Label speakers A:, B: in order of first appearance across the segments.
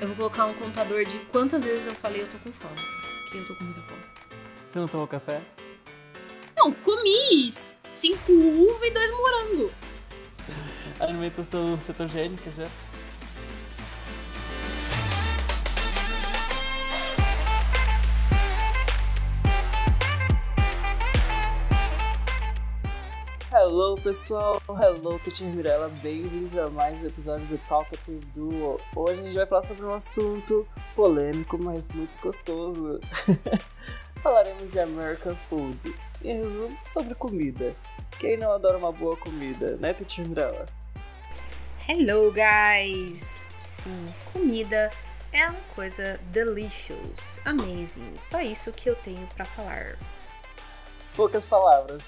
A: Eu vou colocar um contador de quantas vezes eu falei eu tô com fome. Porque eu tô com muita fome.
B: Você não tomou café?
A: Não, comi cinco uvas e dois morango.
B: Alimentação cetogênica já. Hello pessoal, hello Teacher Mirella, bem-vindos a mais um episódio do Talkative Duo. Hoje a gente vai falar sobre um assunto polêmico, mas muito gostoso. Falaremos de American Food, em resumo, sobre comida. Quem não adora uma boa comida, né Teacher Mirella?
A: Hello guys! Sim, comida é uma coisa delicious, amazing. Só isso que eu tenho para falar.
B: Poucas palavras.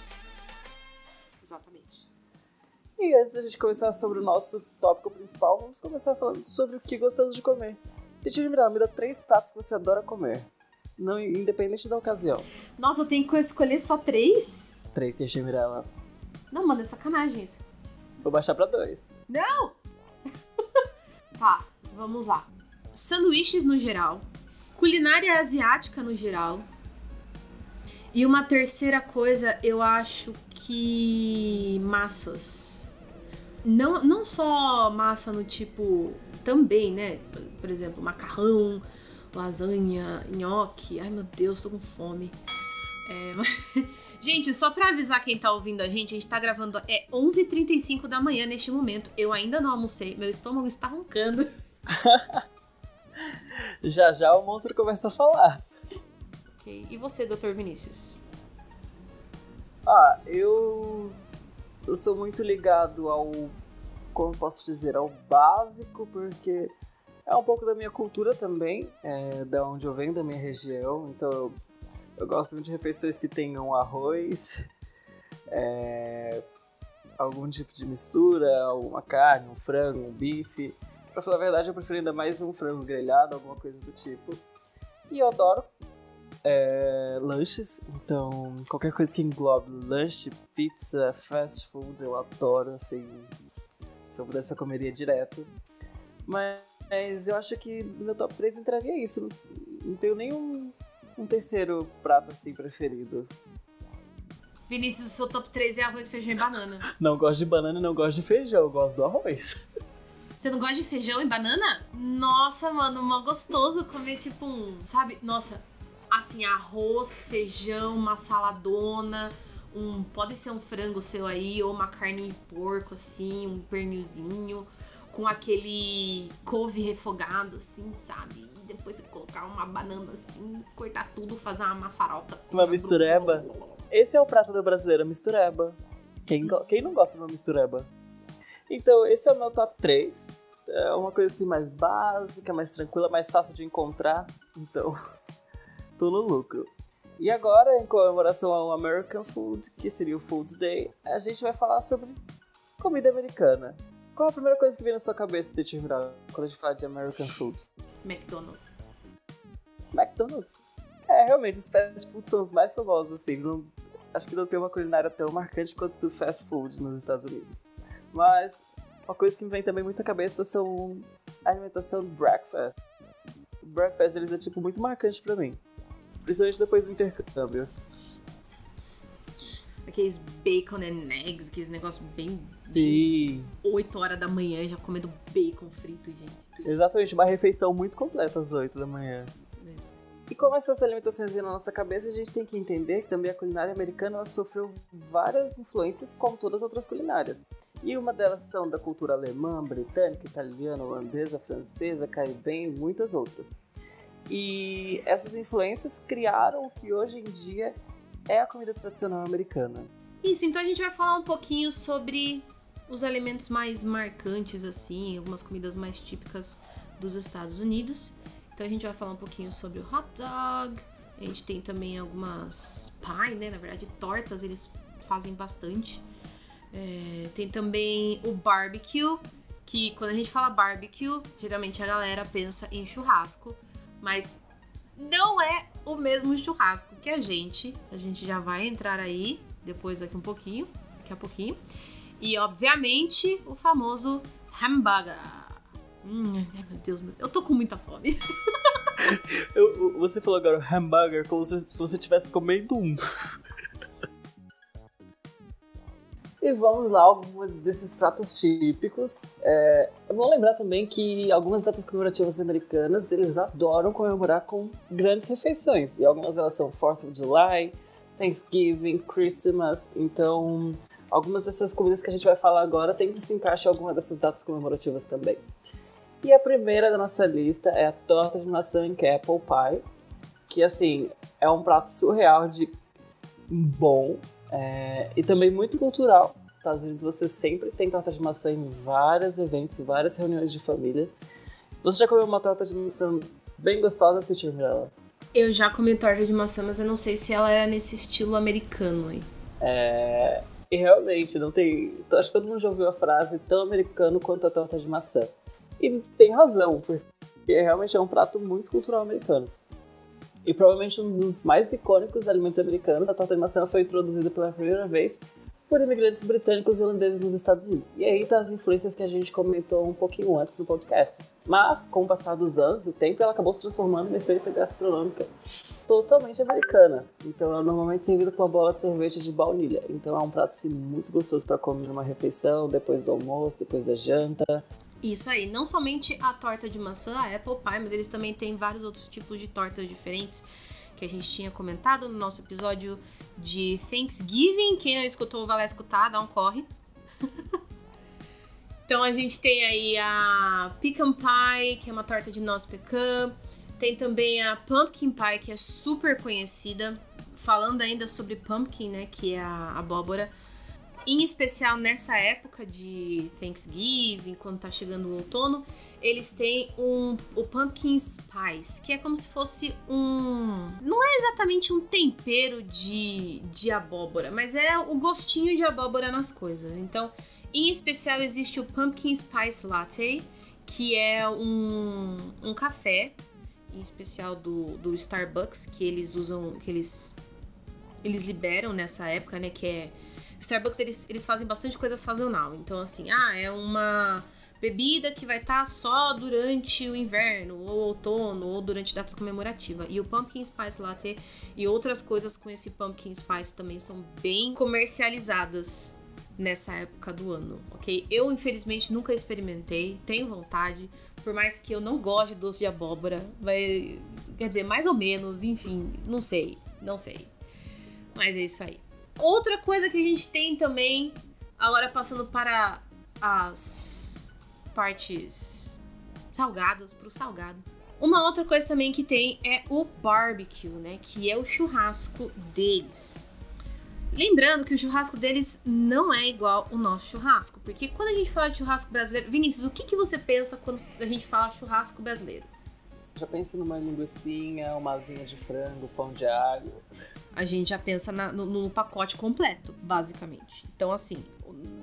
B: E antes da gente começar sobre o nosso tópico principal, vamos começar falando sobre o que gostamos de comer. Titi Miranda, me dá três pratos que você adora comer. Não, independente da ocasião.
A: Nossa, eu tenho que escolher só três?
B: Três, Titi Mirella.
A: Não, mano, é sacanagem isso.
B: Vou baixar pra dois.
A: Não! tá, vamos lá. Sanduíches no geral. Culinária asiática no geral. E uma terceira coisa, eu acho que massas. Não, não só massa no tipo. Também, né? Por exemplo, macarrão, lasanha, nhoque. Ai meu Deus, tô com fome. É, mas... Gente, só pra avisar quem tá ouvindo a gente, a gente tá gravando. É 11h35 da manhã neste momento. Eu ainda não almocei, meu estômago está roncando.
B: já já o monstro começa a falar.
A: Ok. E você, Dr. Vinícius?
B: Ah, eu. Eu sou muito ligado ao. Como posso dizer? Ao básico, porque é um pouco da minha cultura também, é, da onde eu venho, da minha região. Então eu, gosto muito de refeições que tenham arroz, é, algum tipo de mistura, uma carne, um frango, um bife. Pra falar a verdade, eu prefiro ainda mais um frango grelhado, alguma coisa do tipo. E eu adoro é, lanches, então qualquer coisa que englobe lanche, pizza, fast food, eu adoro, assim. Se eu pudesse, eu comeria direto. Mas eu acho que no meu top 3 entraria isso. Não, não tenho nenhum um terceiro prato assim preferido.
A: Vinícius, o seu top 3 é arroz, feijão e banana.
B: Não gosto de banana e não gosto de feijão, eu gosto do arroz.
A: Você não gosta de feijão e banana? Nossa, mano, mó gostoso comer tipo um, sabe? Nossa, assim, arroz, feijão, uma saladona, um, pode ser um frango seu aí, ou uma carne de porco, assim, um pernilzinho, com aquele couve refogado, assim, sabe? E depois você colocar uma banana assim, cortar tudo, fazer uma maçaroca assim.
B: Uma mistureba. Esse é o prato do brasileiro, mistureba. Quem, quem não gosta de uma mistureba? Então, esse é o meu top 3. É uma coisa assim mais básica, mais tranquila, mais fácil de encontrar. Então, tô no lucro. E agora, em comemoração ao American Food, que seria o Food Day, a gente vai falar sobre comida americana. Qual a primeira coisa que vem na sua cabeça, determinada quando a gente fala de American Food?
A: McDonald's.
B: McDonald's? É, realmente, os fast food são os mais famosos, assim. Não, acho que não tem uma culinária tão marcante quanto do fast food nos Estados Unidos. Mas uma coisa que me vem também muito à cabeça são a alimentação breakfast. O breakfast eles é tipo muito marcante para mim. Principalmente depois do intercâmbio.
A: Aqueles bacon and eggs, aqueles negócios bem.
B: Sim.
A: 8 horas da manhã já comendo bacon frito, gente.
B: Exatamente, uma refeição muito completa às 8 da manhã. E como essas alimentações vêm na nossa cabeça, a gente tem que entender que também a culinária americana sofreu várias influências, como todas as outras culinárias. E uma delas são da cultura alemã, britânica, italiana, holandesa, francesa, caribenha e muitas outras. E essas influências criaram o que hoje em dia é a comida tradicional americana.
A: Isso, então a gente vai falar um pouquinho sobre os alimentos mais marcantes, assim, algumas comidas mais típicas dos Estados Unidos. Então a gente vai falar um pouquinho sobre o hot dog. A gente tem também algumas pie, né? Na verdade, tortas eles fazem bastante. É, tem também o barbecue, que quando a gente fala barbecue, geralmente a galera pensa em churrasco, mas não é o mesmo churrasco que a gente. A gente já vai entrar aí depois daqui um pouquinho, daqui a pouquinho. E obviamente o famoso hambúrguer. Hum, meu Deus, eu tô com muita fome.
B: eu, você falou agora hambúrguer como se, se você estivesse comendo um. E vamos lá, alguns desses pratos típicos. É, eu vou lembrar também que algumas datas comemorativas americanas, eles adoram comemorar com grandes refeições. E algumas delas são 4th of July, Thanksgiving, Christmas. Então, algumas dessas comidas que a gente vai falar agora sempre se encaixam em alguma dessas datas comemorativas também. E a primeira da nossa lista é a torta de maçã em apple pie, que assim é um prato surreal de bom é, e também muito cultural. Nos Estados Unidos você sempre tem torta de maçã em vários eventos, várias reuniões de família. Você já comeu uma torta de maçã bem gostosa, Teacher Mirella?
A: Eu já comi torta de maçã, mas eu não sei se ela era nesse estilo americano aí.
B: É, e realmente, não tem. Acho que todo mundo já ouviu a frase tão americano quanto a torta de maçã. E tem razão, porque realmente é um prato muito cultural americano. E provavelmente um dos mais icônicos alimentos americanos, a torta de maçã foi introduzida pela primeira vez por imigrantes britânicos e holandeses nos Estados Unidos. E aí tá as influências que a gente comentou um pouquinho antes no podcast. Mas, com o passar dos anos, o tempo ela acabou se transformando numa experiência gastronômica totalmente americana. Então, ela é normalmente servida com uma bola de sorvete de baunilha. Então, é um prato assim, muito gostoso para comer numa refeição, depois do almoço, depois da janta.
A: Isso aí, não somente a torta de maçã, a apple pie, mas eles também têm vários outros tipos de tortas diferentes que a gente tinha comentado no nosso episódio de Thanksgiving. Quem não escutou, vai lá escutar, dá um corre. então a gente tem aí a pecan pie, que é uma torta de noz pecan. Tem também a pumpkin pie, que é super conhecida. Falando ainda sobre pumpkin, né, que é a abóbora em especial nessa época de Thanksgiving, quando tá chegando o outono, eles têm um, o pumpkin spice, que é como se fosse um. Não é exatamente um tempero de, de abóbora, mas é o gostinho de abóbora nas coisas. Então, em especial, existe o pumpkin spice latte, que é um, um café, em especial do, do Starbucks, que eles usam, que eles, eles liberam nessa época, né? Que é Starbucks, eles, eles fazem bastante coisa sazonal. Então, assim, ah, é uma bebida que vai estar tá só durante o inverno, ou outono, ou durante data comemorativa. E o Pumpkin Spice Latte e outras coisas com esse Pumpkin Spice também são bem comercializadas nessa época do ano, ok? Eu, infelizmente, nunca experimentei, tenho vontade, por mais que eu não goste de doce de abóbora, vai, quer dizer, mais ou menos, enfim, não sei, não sei. Mas é isso aí. Outra coisa que a gente tem também, agora passando para as partes salgadas, para o salgado. Uma outra coisa também que tem é o barbecue, né? Que é o churrasco deles. Lembrando que o churrasco deles não é igual o nosso churrasco, porque quando a gente fala de churrasco brasileiro, Vinícius, o que, que você pensa quando a gente fala churrasco brasileiro?
B: Já penso numa linguiçinha, uma asinha de frango, pão de alho
A: a gente já pensa na, no, no, pacote completo, basicamente. Então, assim,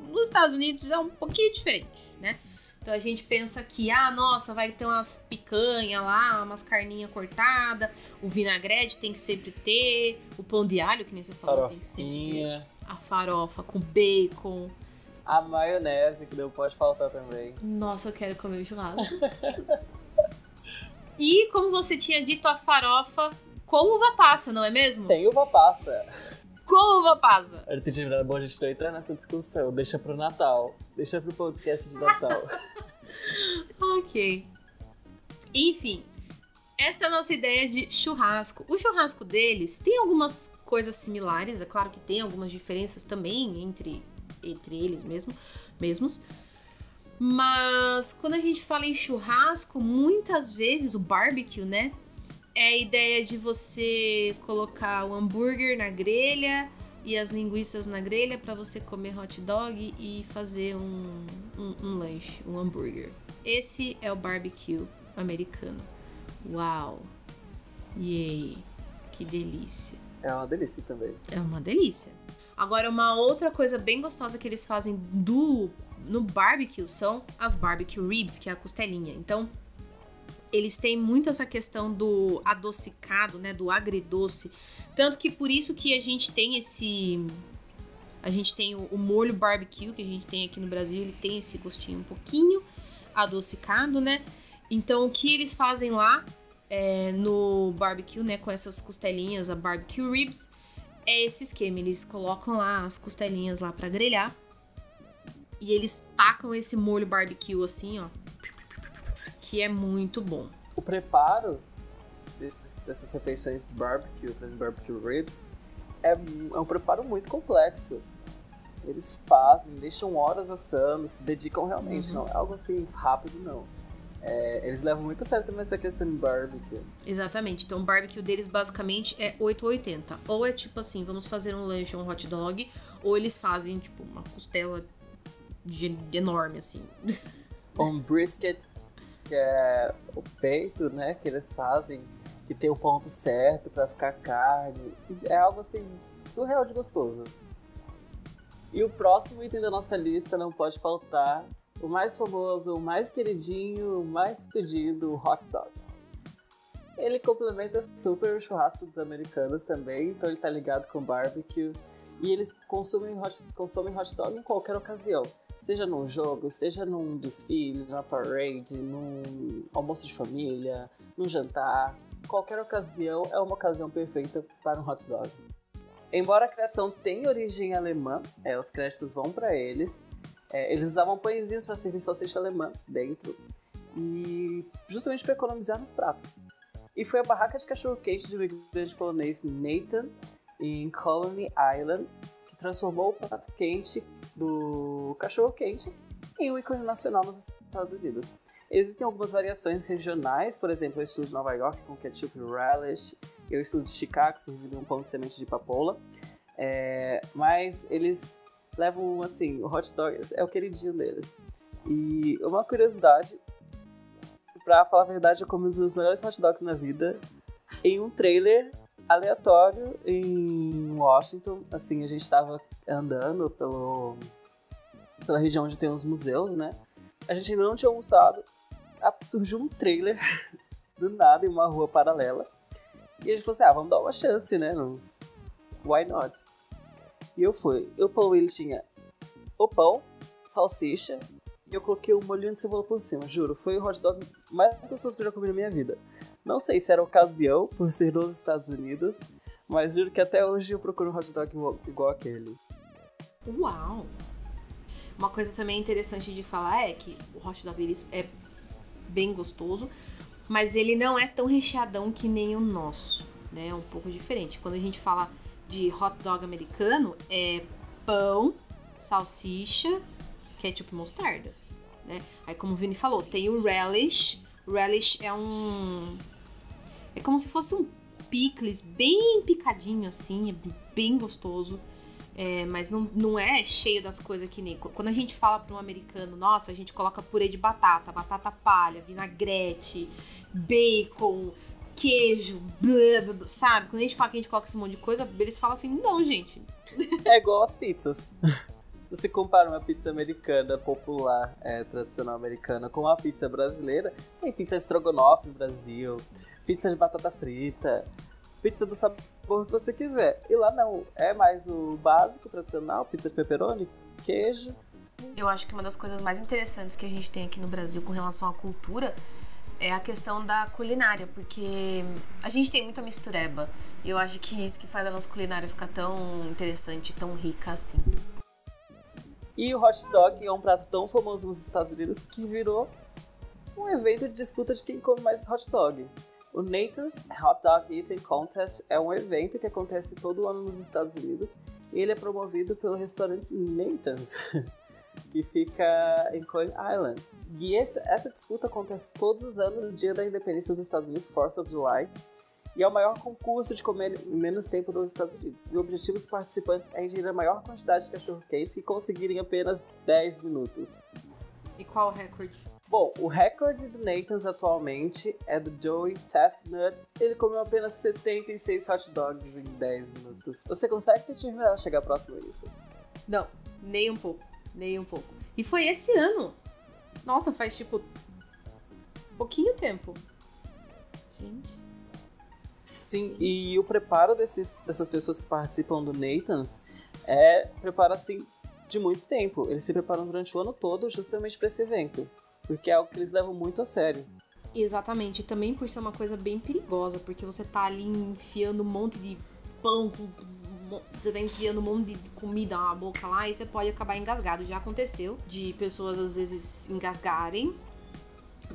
A: nos Estados Unidos é um pouquinho diferente, né? Então a gente pensa que, ah, nossa, vai ter umas picanha lá, umas carninhas cortadas, o vinagrete tem que sempre ter, o pão de alho, que nem você falou, tem que sempre ter. A farofa com bacon.
B: A maionese, que não pode faltar também.
A: Nossa, eu quero comer o churrasco. e como você tinha dito, a farofa com uva passa, não é mesmo?
B: Sem uva passa.
A: Com uva passa.
B: É bom, a gente não entrar nessa discussão. Deixa pro Natal. Deixa pro podcast de Natal.
A: ok. Enfim, essa é a nossa ideia de churrasco. O churrasco deles tem algumas coisas similares, é claro que tem algumas diferenças também entre, entre eles mesmo, mesmos. Mas quando a gente fala em churrasco, muitas vezes o barbecue, né? É a ideia de você colocar o hambúrguer na grelha e as linguiças na grelha para você comer hot dog e fazer um, um, um, lanche, um hambúrguer. Esse é o barbecue americano. Uau! Yay! Que delícia!
B: É uma delícia também.
A: É uma delícia. Agora, uma outra coisa bem gostosa que eles fazem do no barbecue são as barbecue ribs, que é a costelinha. Então, eles têm muito essa questão do adocicado, né, do agridoce, tanto que por isso que a gente tem esse a gente tem o, o molho barbecue que a gente tem aqui no Brasil, ele tem esse gostinho um pouquinho adocicado, né? Então, o que eles fazem lá é, no barbecue, né, com essas costelinhas, a barbecue ribs, é esse esquema. Eles colocam lá as costelinhas lá para grelhar e eles tacam esse molho barbecue assim, ó, que é muito bom.
B: O preparo desses, dessas refeições de barbecue, exemplo, barbecue ribs, é, é um preparo muito complexo. Eles fazem, deixam horas assando, se dedicam realmente, uhum. não é algo assim rápido, não. É, eles levam muito a sério também essa questão de barbecue.
A: Exatamente. Então, o barbecue deles basicamente é 880. Ou é tipo assim, vamos fazer um lanche ou um hot dog, ou eles fazem tipo uma costela de, enorme, assim.
B: Um brisket, que é o peito, né, que eles fazem, que tem o ponto certo para ficar carne. É algo assim, surreal de gostoso. E o próximo item da nossa lista não pode faltar o mais famoso, o mais queridinho, o mais pedido, o hot dog. Ele complementa super o churrasco dos americanos também, então ele tá ligado com barbecue. E eles consomem hot, consomem hot dog em qualquer ocasião. Seja num jogo, seja num desfile, numa parade, num almoço de família, num jantar. Qualquer ocasião é uma ocasião perfeita para um hot dog. Embora a criação tenha origem alemã, é, os créditos vão para eles, é, eles usavam pãezinhos para servir salsicha alemã dentro. E justamente para economizar nos pratos. E foi a barraca de cachorro-quente do imigrante polonês Nathan, em Colony Island, que transformou o prato quente do cachorro-quente em um ícone nacional nos Estados Unidos. Existem algumas variações regionais, por exemplo, o estilo de Nova York com ketchup relish, e o estilo de Chicago, servido em um pão de semente de papoula. É, mas eles levam, assim, o hot dog é o queridinho deles. E uma curiosidade, pra falar a verdade, eu comi os meus melhores hot dogs na vida em um trailer aleatório em Washington. Assim, a gente tava andando pelo, pela região onde tem os museus, né? A gente ainda não tinha almoçado. Surgiu um trailer do nada em uma rua paralela. E gente falou assim: ah, vamos dar uma chance, né? Why not? E eu fui. O pão ele tinha o pão, salsicha, e eu coloquei um molhinho de cebola por cima, juro. Foi o hot dog mais gostoso que eu já comi na minha vida. Não sei se era ocasião, por ser dos Estados Unidos, mas juro que até hoje eu procuro um hot dog igual, igual aquele.
A: Uau! Uma coisa também interessante de falar é que o hot dog deles é bem gostoso, mas ele não é tão recheadão que nem o nosso, né? É um pouco diferente. Quando a gente fala de hot dog americano é pão, salsicha, ketchup e mostarda. Né? Aí, como o Vini falou, tem o relish. Relish é um. É como se fosse um picles bem picadinho assim, é bem gostoso. É, mas não, não é cheio das coisas que nem. Quando a gente fala para um americano, nossa, a gente coloca purê de batata, batata palha, vinagrete, bacon, queijo, blá, blá, blá, sabe? Quando a gente fala que a gente coloca esse monte de coisa, eles falam assim, não, gente.
B: É igual as pizzas. Se você compara uma pizza americana popular, é, tradicional americana, com uma pizza brasileira, tem pizza estrogonofe no Brasil, pizza de batata frita, pizza do sabor que você quiser. E lá não, é mais o básico, tradicional, pizza de pepperoni, queijo.
A: Eu acho que uma das coisas mais interessantes que a gente tem aqui no Brasil com relação à cultura é a questão da culinária, porque a gente tem muita mistureba. E eu acho que isso que faz a nossa culinária ficar tão interessante, tão rica assim.
B: E o hot dog é um prato tão famoso nos Estados Unidos que virou um evento de disputa de quem come mais hot dog. O Nathan's Hot Dog Eating Contest é um evento que acontece todo ano nos Estados Unidos e ele é promovido pelo restaurante Nathan's, que fica em Coney Island. E esse, essa disputa acontece todos os anos no dia da independência dos Estados Unidos, 4th of July, e é o maior concurso de comer em menos tempo dos Estados Unidos. E o objetivo dos participantes é ingerir a maior quantidade de cachorro-quentes e conseguirem apenas 10 minutos.
A: E qual o recorde?
B: Bom, o recorde do Nathan's atualmente é do Joey Chestnut. Ele comeu apenas 76 hot dogs em 10 minutos. Você consegue determinar chegar próximo a isso?
A: Não, nem um pouco. Nem um pouco. E foi esse ano. Nossa, faz tipo. pouquinho tempo. Gente.
B: Sim, Gente. e o preparo desses, dessas pessoas que participam do Nathan's é preparo assim de muito tempo. Eles se preparam durante o ano todo justamente para esse evento. Porque é algo que eles levam muito a sério.
A: Exatamente, e também por ser uma coisa bem perigosa, porque você tá ali enfiando um monte de pão, você tá enfiando um monte de comida na boca lá e você pode acabar engasgado. Já aconteceu de pessoas às vezes engasgarem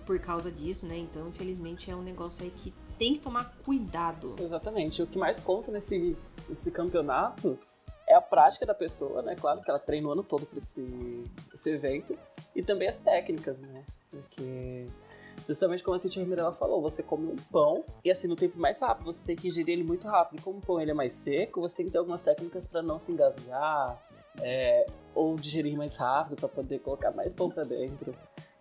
A: por causa disso, né? Então, infelizmente, é um negócio aí que tem que tomar cuidado.
B: Exatamente. O que mais conta nesse, nesse campeonato é a prática da pessoa, né? Claro que ela treinou o ano todo para esse, esse evento. E também as técnicas, né? Porque justamente como a Titi Mirella falou, você come um pão e assim no tempo mais rápido, você tem que ingerir ele muito rápido. E como o pão ele é mais seco, você tem que ter algumas técnicas para não se engasgar é, ou digerir mais rápido para poder colocar mais pão para dentro.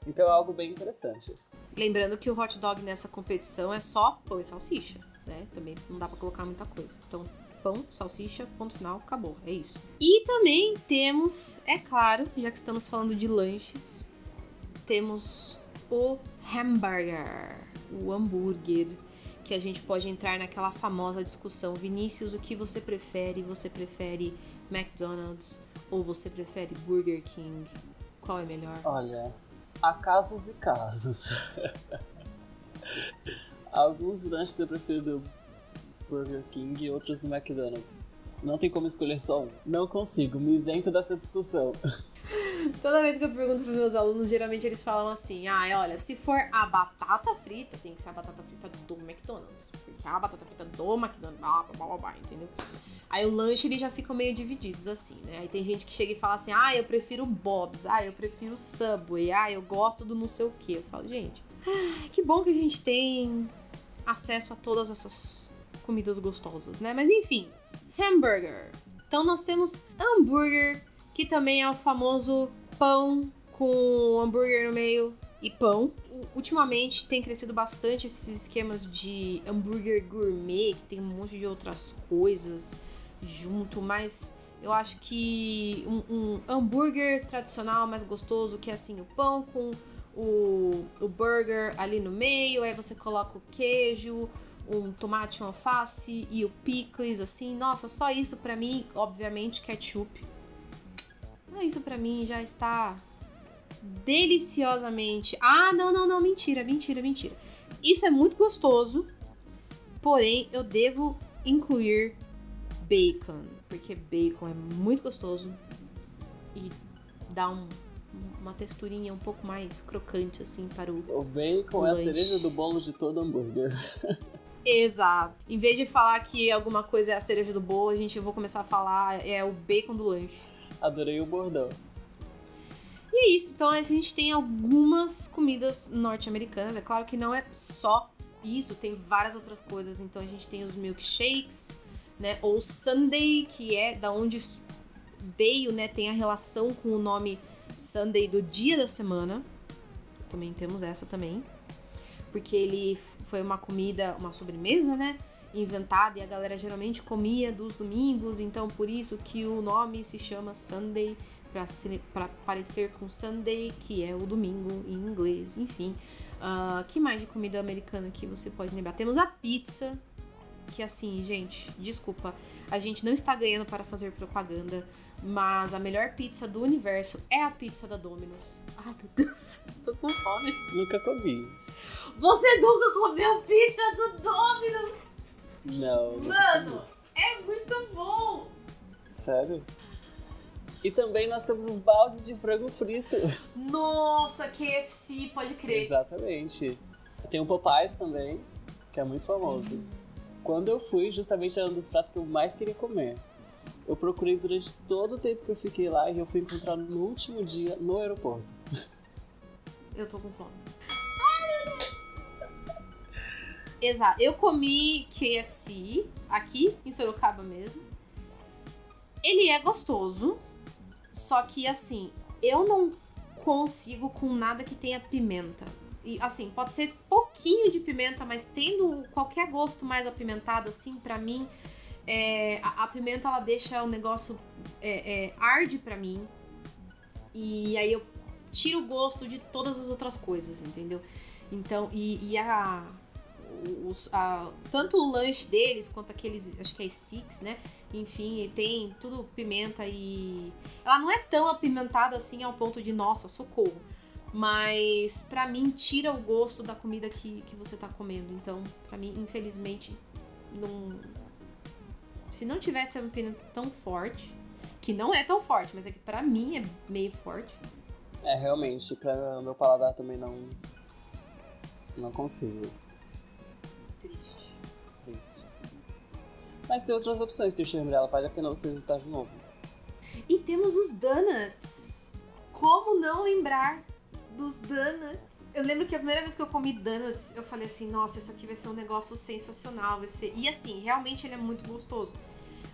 B: Então é algo bem interessante.
A: Lembrando que o hot dog nessa competição é só pão e salsicha, né? Também não dá para colocar muita coisa. Então pão, salsicha, ponto final, acabou. É isso. E também temos, é claro, já que estamos falando de lanches, temos o hambúrguer, o hambúrguer, que a gente pode entrar naquela famosa discussão. Vinícius, o que você prefere? Você prefere McDonald's ou você prefere Burger King? Qual é melhor?
B: Olha, há casos e casos. Alguns lanches eu prefiro do Burger King e outros do McDonald's. Não tem como escolher só um. Não consigo, me isento dessa discussão.
A: Toda vez que eu pergunto pros meus alunos, geralmente eles falam assim: ah, olha, se for a batata frita, tem que ser a batata frita do McDonald's. Porque a batata frita do McDonald's, blá, blá, blá, blá, entendeu? Aí o lanche eles já ficam meio divididos assim, né? Aí tem gente que chega e fala assim: ah, eu prefiro Bob's, ah, eu prefiro Subway, ah, eu gosto do não sei o que. Eu falo, gente, que bom que a gente tem acesso a todas essas comidas gostosas, né? Mas enfim, hambúrguer. Então nós temos hambúrguer que também é o famoso pão com hambúrguer no meio e pão. Ultimamente tem crescido bastante esses esquemas de hambúrguer gourmet, que tem um monte de outras coisas junto, mas eu acho que um, um hambúrguer tradicional mais gostoso, que é assim, o pão com o, o burger ali no meio, aí você coloca o queijo, um tomate, um alface e o picles, assim, nossa, só isso para mim, obviamente ketchup isso para mim já está deliciosamente. Ah, não, não, não, mentira, mentira, mentira. Isso é muito gostoso, porém eu devo incluir bacon, porque bacon é muito gostoso e dá um, uma texturinha um pouco mais crocante assim para o.
B: O bacon o é a cereja do bolo de todo hambúrguer.
A: Exato. Em vez de falar que alguma coisa é a cereja do bolo, a gente vou começar a falar é o bacon do lanche.
B: Adorei o bordão.
A: E é isso. Então a gente tem algumas comidas norte-americanas. É claro que não é só isso, tem várias outras coisas. Então a gente tem os milkshakes, né? Ou Sunday, que é da onde veio, né? Tem a relação com o nome Sunday do dia da semana. Também temos essa também. Porque ele foi uma comida, uma sobremesa, né? inventada e a galera geralmente comia dos domingos, então por isso que o nome se chama Sunday para parecer com Sunday, que é o domingo em inglês, enfim. Uh, que mais de comida americana que você pode lembrar? Temos a pizza, que assim, gente, desculpa, a gente não está ganhando para fazer propaganda, mas a melhor pizza do universo é a pizza da Domino's. Ai, meu Deus, tô com fome.
B: Nunca comi.
A: Você nunca comeu pizza do Domino's?
B: Não.
A: Mano, é muito bom!
B: Sério? E também nós temos os baldes de frango frito.
A: Nossa, KFC, pode crer.
B: Exatamente. Tem o Popeyes também, que é muito famoso. Quando eu fui, justamente era um dos pratos que eu mais queria comer. Eu procurei durante todo o tempo que eu fiquei lá e eu fui encontrar no último dia no aeroporto.
A: Eu tô com fome. Exato. Eu comi KFC aqui em Sorocaba mesmo. Ele é gostoso, só que assim, eu não consigo com nada que tenha pimenta. E assim, pode ser pouquinho de pimenta, mas tendo qualquer gosto mais apimentado, assim, para mim, é, a, a, pimenta ela deixa o negócio é, é, arde para mim. E aí eu tiro o gosto de todas as outras coisas, entendeu? Então, e, e a, os, a, tanto o lanche deles quanto aqueles, acho que é sticks, né? Enfim, tem tudo pimenta e. Ela não é tão apimentada assim ao ponto de, nossa, socorro. Mas pra mim tira o gosto da comida que, que você tá comendo. Então, pra mim, infelizmente, não. Se não tivesse uma pena tão forte, que não é tão forte, mas é que pra mim é meio forte.
B: É, realmente, pra meu paladar também não. Não consigo.
A: Triste.
B: Triste. Mas tem outras opções, Trisha Umbrella, vale a pena você visitar de novo.
A: E temos os donuts. Como não lembrar dos donuts? Eu lembro que a primeira vez que eu comi donuts, eu falei assim, nossa, isso aqui vai ser um negócio sensacional, vai ser... E assim, realmente ele é muito gostoso.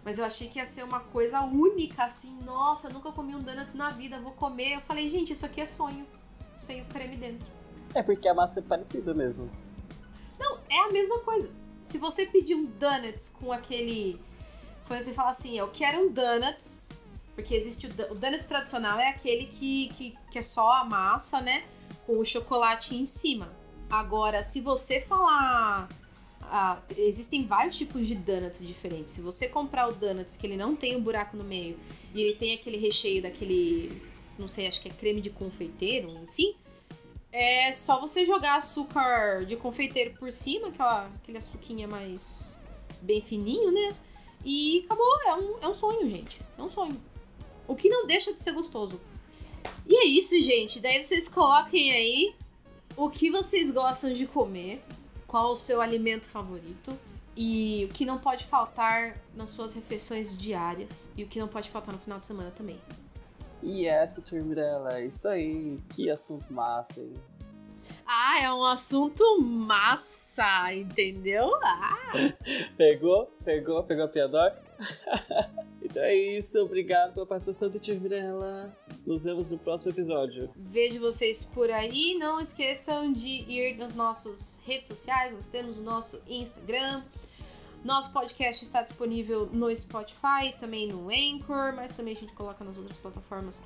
A: Mas eu achei que ia ser uma coisa única, assim, nossa, nunca comi um donuts na vida, vou comer. Eu falei, gente, isso aqui é sonho, sem o creme dentro.
B: É porque a massa é parecida mesmo.
A: Não, é a mesma coisa. Se você pedir um donuts com aquele... Quando você fala assim, eu quero um donuts porque existe o, o donuts tradicional é aquele que, que, que é só a massa, né? Com o chocolate em cima. Agora, se você falar. Ah, existem vários tipos de donuts diferentes. Se você comprar o donuts que ele não tem um buraco no meio e ele tem aquele recheio daquele. Não sei, acho que é creme de confeiteiro, enfim. É só você jogar açúcar de confeiteiro por cima, aquela, aquele açuquinha mais bem fininho, né? E acabou. É um, é um sonho, gente. É um sonho. O que não deixa de ser gostoso. E é isso, gente. Daí vocês coloquem aí o que vocês gostam de comer, qual o seu alimento favorito e o que não pode faltar nas suas refeições diárias e o que não pode faltar no final de semana também.
B: E essa, Mirella, isso aí. Que assunto massa, hein?
A: Ah, é um assunto massa, entendeu? Ah.
B: pegou? Pegou? Pegou a piadoca? então é isso, obrigado pela participação do Mirella. Nos vemos no próximo episódio.
A: Vejo vocês por aí. Não esqueçam de ir nas nossas redes sociais. Nós temos o nosso Instagram. Nosso podcast está disponível no Spotify, também no Anchor, mas também a gente coloca nas outras plataformas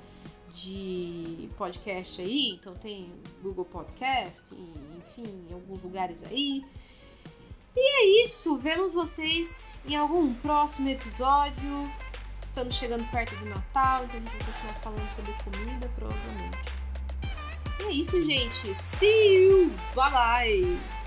A: de podcast aí. Então tem Google Podcast, enfim, em alguns lugares aí. E é isso, vemos vocês em algum próximo episódio. Estamos chegando perto do Natal, então a gente vai continuar falando sobre comida, provavelmente. E é isso, gente. See you! Bye bye!